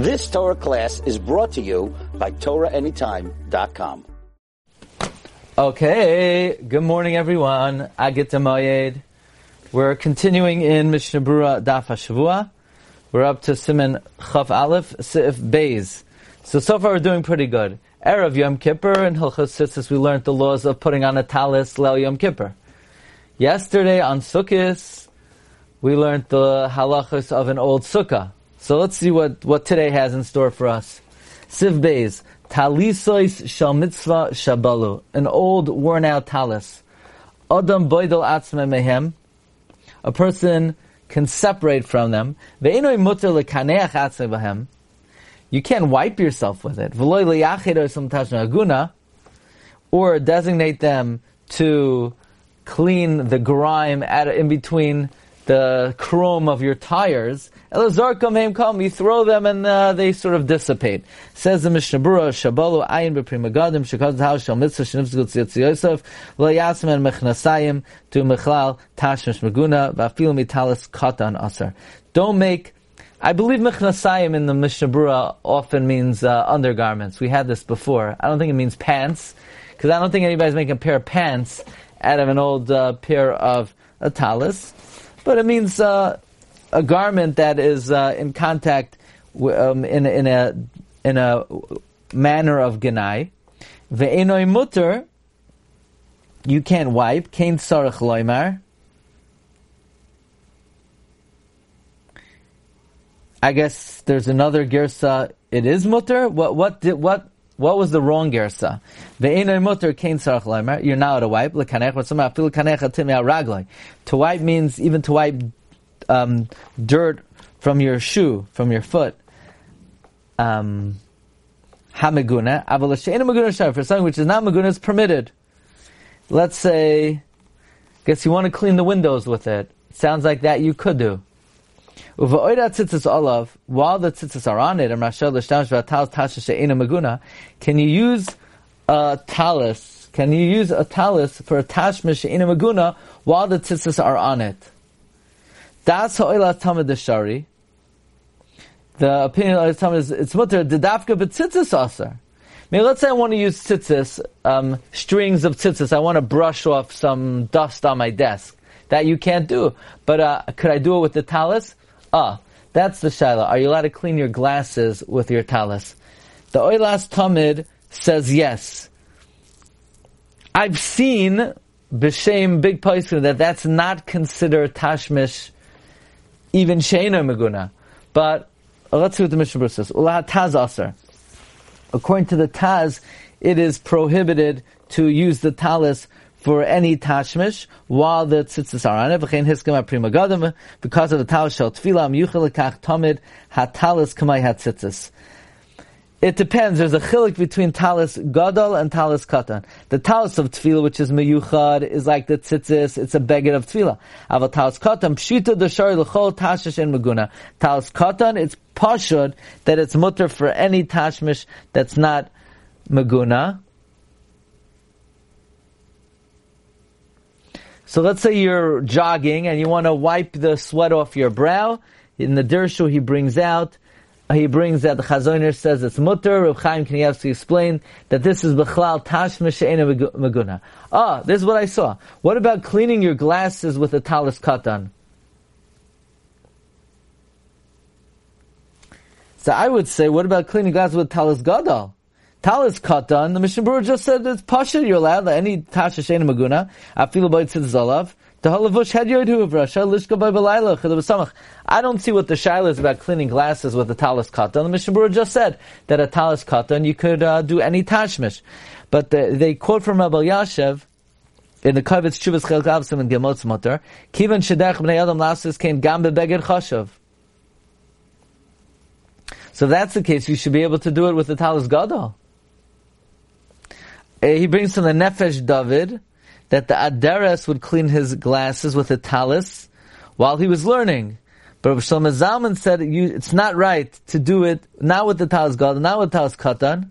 This Torah class is brought to you by TorahAnytime.com. Okay, good morning everyone. Agit Moyed. We're continuing in Mishnah Berurah Daf HaShavua. We're up to Siman Chaf Aleph, Sif Beis. So, so far we're doing pretty good. Erev Yom Kippur and Hilchos Tzitzis, we learned the laws of putting on a talis Leil Yom Kippur. Yesterday on Sukkot, we learned the halachas of an old sukkah. So let's see what, what today has in store for us. Sif Beis, Talisois Shal Mitzvah Shabalu, an old worn out talis. Adam Boidel Atzme Mehem, a person can separate from them. You can't wipe yourself with it. Or designate them to clean the grime in between the chrome of your tires. You throw them and uh, they sort of dissipate. Says the Mishnah Berurah, Shabalu ayin b'primagadim, shekaz ha'u shal mitzvah shenifzgut tzitz yosef, lo yasem en mechnasayim to mechlal tashmish maguna, v'afil mitalis katan asar. Don't make I believe mechnasayim in the Mishnah Berurah often means uh, undergarments. We had this before. I don't think it means pants, because I don't think anybody's making a pair of pants out of an old uh, pair of a talis. But it means uh, a garment that is uh, in contact um, in, in, a in a manner of genai. Ve'enoi mutter, you can't wipe. Kain sarach loimar. I guess there's another gersa. It is mutter. What what did what what was the wrong gersa? You're now at a wipe. To wipe means even to wipe um, dirt from your shoe, from your foot. Um, for something which is not maguna is permitted. Let's say, guess you want to clean the windows with it. Sounds like that you could do. While the tzitzis are on it, can you use a talis? Can you use a talis for a tashma she'ena maguna while the tzitzis are on it? Das ha'oila tamid shari. The opinion of the is it's mutter didafka b'tzitzis aser. Maybe let's say I want to use tzitzis, um, strings of tzitzis. I want to brush off some dust on my desk. That you can't do. But uh, could I do it with the talis? Ah, that's the shaila. Are you allowed to clean your glasses with your talis? The Oilas Tamid says yes. I've seen b'shem big poison that that's not considered tashmish, even sheina meguna. But let's see what the Mishnah says. Taz aser. According to the Taz, it is prohibited to use the talis for any tashmish while the tzitzis are on it. V'chein hiskam prima gadam because of the talis shel tefillah am yuchel lekach tamid hatalis kamay hatzitzis. It depends. There's a chilik between talis gadol and talis katan. The talis of tefillah, which is meyuchad, is like the tzitzis. It's a beggar of tefillah. Aval talis katan pshita deshari l'chol tashish and maguna. Talis katan, it's pashud that it's mutter for any tashmish that's not maguna. So let's say you're jogging and you want to wipe the sweat off your brow. In the Dirshu, he brings out, he brings out, the Chazoner says it's mutter. Rav Chaim Kanievsky explain that this is b'chlal tash m'she'ena maguna. Ah, this is what I saw. What about cleaning your glasses with a talis katan? So I would say, what about cleaning glasses with talis gadol? Talis katan, the Mishnah Berurah just said it's pasha, you're allowed, any tasha shena maguna, afilu boit zalav. I don't see what the shaila is about cleaning glasses with a talis katan. The Mishnah Berurah just said that a talis katan, you could uh, do any tashmish. But the, they quote from Rav Elyashiv, in the Kavitz Chuvas Chel Gavsim and Gemotz Mutter, Kivan Shedech Bnei Adam Lasses came Gambe Beged Chashav. So if that's the case, you should be able to do it with the talis gadol. Uh, he brings from the Nefesh David that the Aderes would clean his glasses with a talis while he was learning. But Rabbi Shlomo Zalman said it's not right to do it not with the talis god, not with talis katan,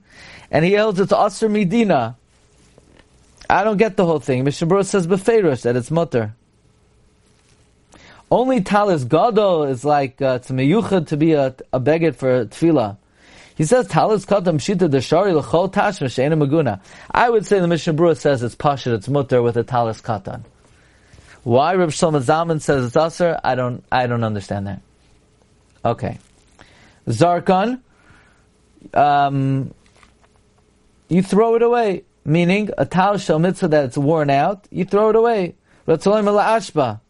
and he holds it's aser medina. I don't get the whole thing. Mishnah Berurah says befeirush that it's mutter. Only talis gadol is like uh, it's meyuchad to be a, a beged for tefillah. He says talis katan shita deshari l'chol tashma she'ena maguna. I would say the Mishnah Berurah says it's pashut, it's mutter with a talis katan. Why Reb Shlomo Zalman says it's usher? I don't, I don't understand that. Okay, zarkon. Um, you throw it away. Meaning, a tal shel mitzvah that it's worn out, you throw it away. Ratzolim ashba.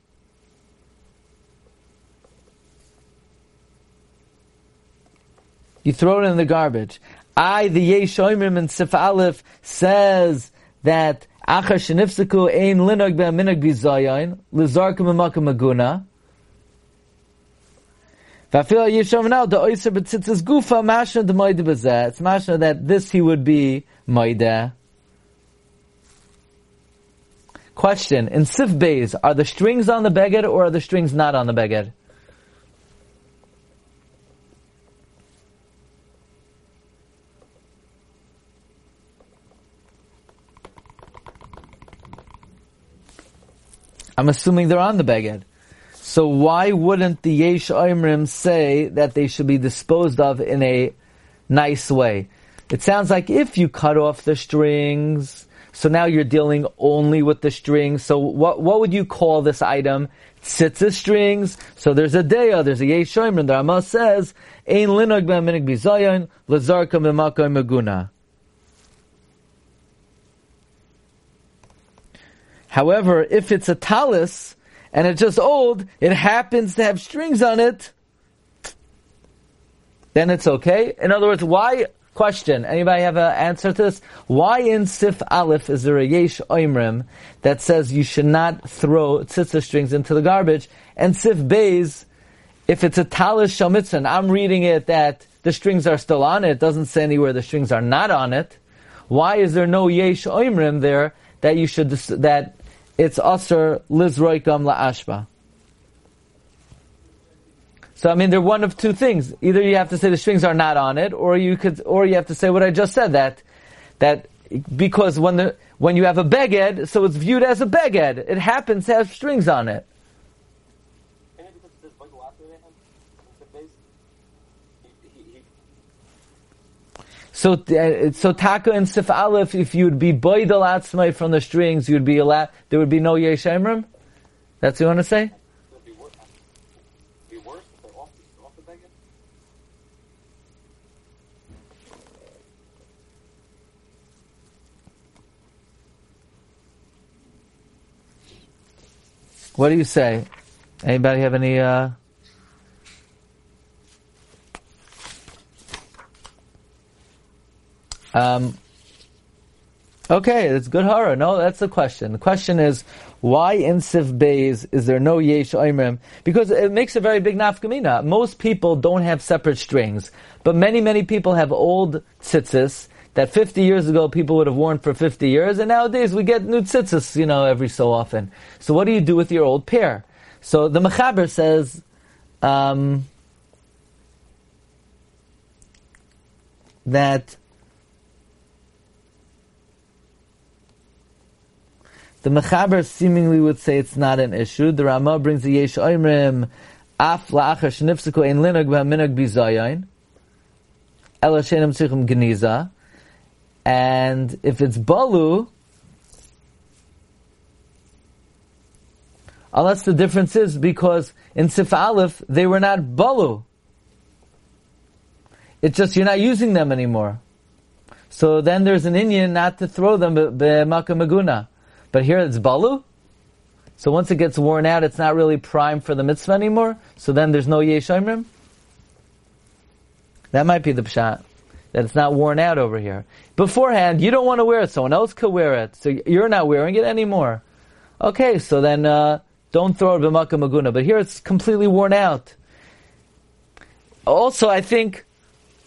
You throw it in the garbage. I, the Yesh Oimrim in Sif Aleph, says that Achar Shenifsiku Ein Linog Be'aminog Bizayin, Lizarkim Emakam Maguna, Vafil now the Oyser B'tzitzis Gufa Mashna the Moide B'zeh. It's Mashna that this he would be Moide. Question, in Sif Beis, are the strings on the beged or are the strings not on the beged? I'm assuming they're on the beged. So why wouldn't the Yesh Oimrim say that they should be disposed of in a nice way? It sounds like if you cut off the strings, so now you're dealing only with the strings. So what what would you call this item? Tzitzis strings. So there's a deya, there's a yesh and the Rama says, Ein linog minig bizayon, lazarka b'makoy meguna. However, if it's a talis, and it's just old, it happens to have strings on it, then it's okay. In other words, why Question. Anybody have an answer to this? Why in Sif Aleph is there a Yesh Oimrim that says you should not throw tzitzah strings into the garbage? And Sif Beis, if it's a Talis Shamitzan, I'm reading it that the strings are still on it. It doesn't say anywhere the strings are not on it. Why is there no Yesh Oimrim there that you should, that it's Aser Lizroikam La'ashba? So I mean, they're one of two things. Either you have to say the strings are not on it, or you could, or you have to say what I just said that that because when the when you have a beged, so it's viewed as a beged. It happens to have strings on it. So, uh, so taka and sif aleph, if you would be boidal atzmai from the strings, you'd be allowed. There would be no yeshemrim. That's what you want to say. What do you say? Anybody have any? Uh... Um, okay, that's good horror. No, that's the question. The question is, why in Sif Bays is there no Yesh Oimrim? Because it makes a very big nafkamina. Most people don't have separate strings, but many, many people have old tzitzis that 50 years ago people would have worn for 50 years, and nowadays we get new tzitzis, you know, every so often. So what do you do with your old pair? So the Mechaber says, um, that the Mechaber seemingly would say it's not an issue. The Rama brings the Yesh Oimrim, Af la'achar shenifsiku ein linog b'haminog bizayin, ela shenim tzichim geniza, and if it's balu, unless the difference is because in Sif Aleph they were not balu. It's just you're not using them anymore. So then there's an Indian not to throw them maguna. But here it's balu. So once it gets worn out, it's not really prime for the mitzvah anymore. So then there's no yeshomrim. That might be the pshat that it's not worn out over here. Beforehand, you don't want to wear it; someone else could wear it, so you're not wearing it anymore. Okay, so then uh, don't throw it b'maka maguna. But here it's completely worn out. Also, I think.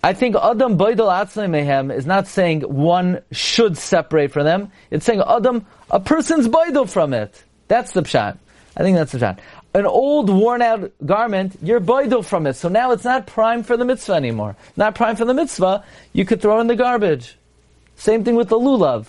I think Adam Baidal Atzmai Mehem is not saying one should separate from them. It's saying Adam, a person's Baidal from it. That's the pshat. I think that's the pshat an old worn out garment, you're boidel from it. So now it's not prime for the mitzvah anymore. Not prime for the mitzvah, you could throw in the garbage. Same thing with the lulav.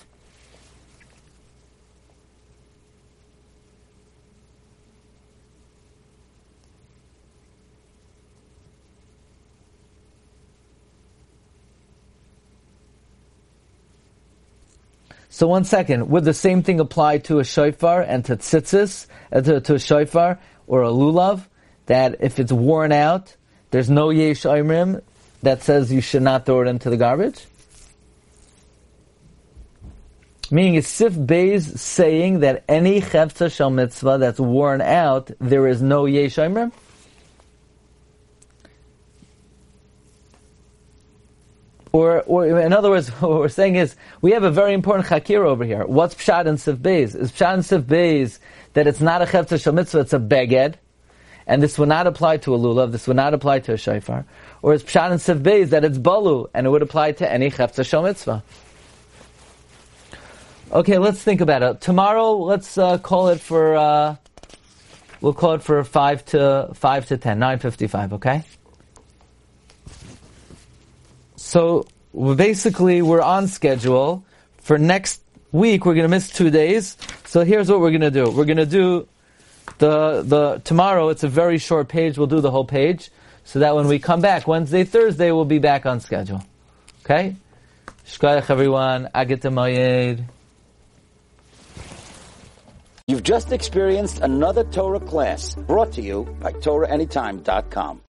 So one second, would the same thing apply to a shofar and to tzitzis, uh, to, to a shofar or a lulav? That if it's worn out, there's no yesh oimrim that says you should not throw it into the garbage? Meaning it's Sif Beis saying that any Chefza Shal Mitzvah that's worn out, there is no Yesh Oimrim? Or, or in other words, what we're saying is, we have a very important chakir over here. What's pshat and sif beis? Is pshat and sif beis that it's not a chefta shal mitzvah, it's a beged, and this would not apply to a lulav, this would not apply to a shofar. Or is pshat and sif beis that it's balu, and it would apply to any chefta shal mitzvah. Okay, let's think about it. Tomorrow, let's uh, call it for, uh, we'll call it for 5 to, 5 to 10, 9.55, okay? So basically, we're on schedule for next week. We're going to miss two days. So here's what we're going to do. We're going to do the the tomorrow. It's a very short page. We'll do the whole page so that when we come back Wednesday, Thursday, we'll be back on schedule. Okay. Shkoyach everyone. Agitamayed. You've just experienced another Torah class brought to you by TorahAnytime.com.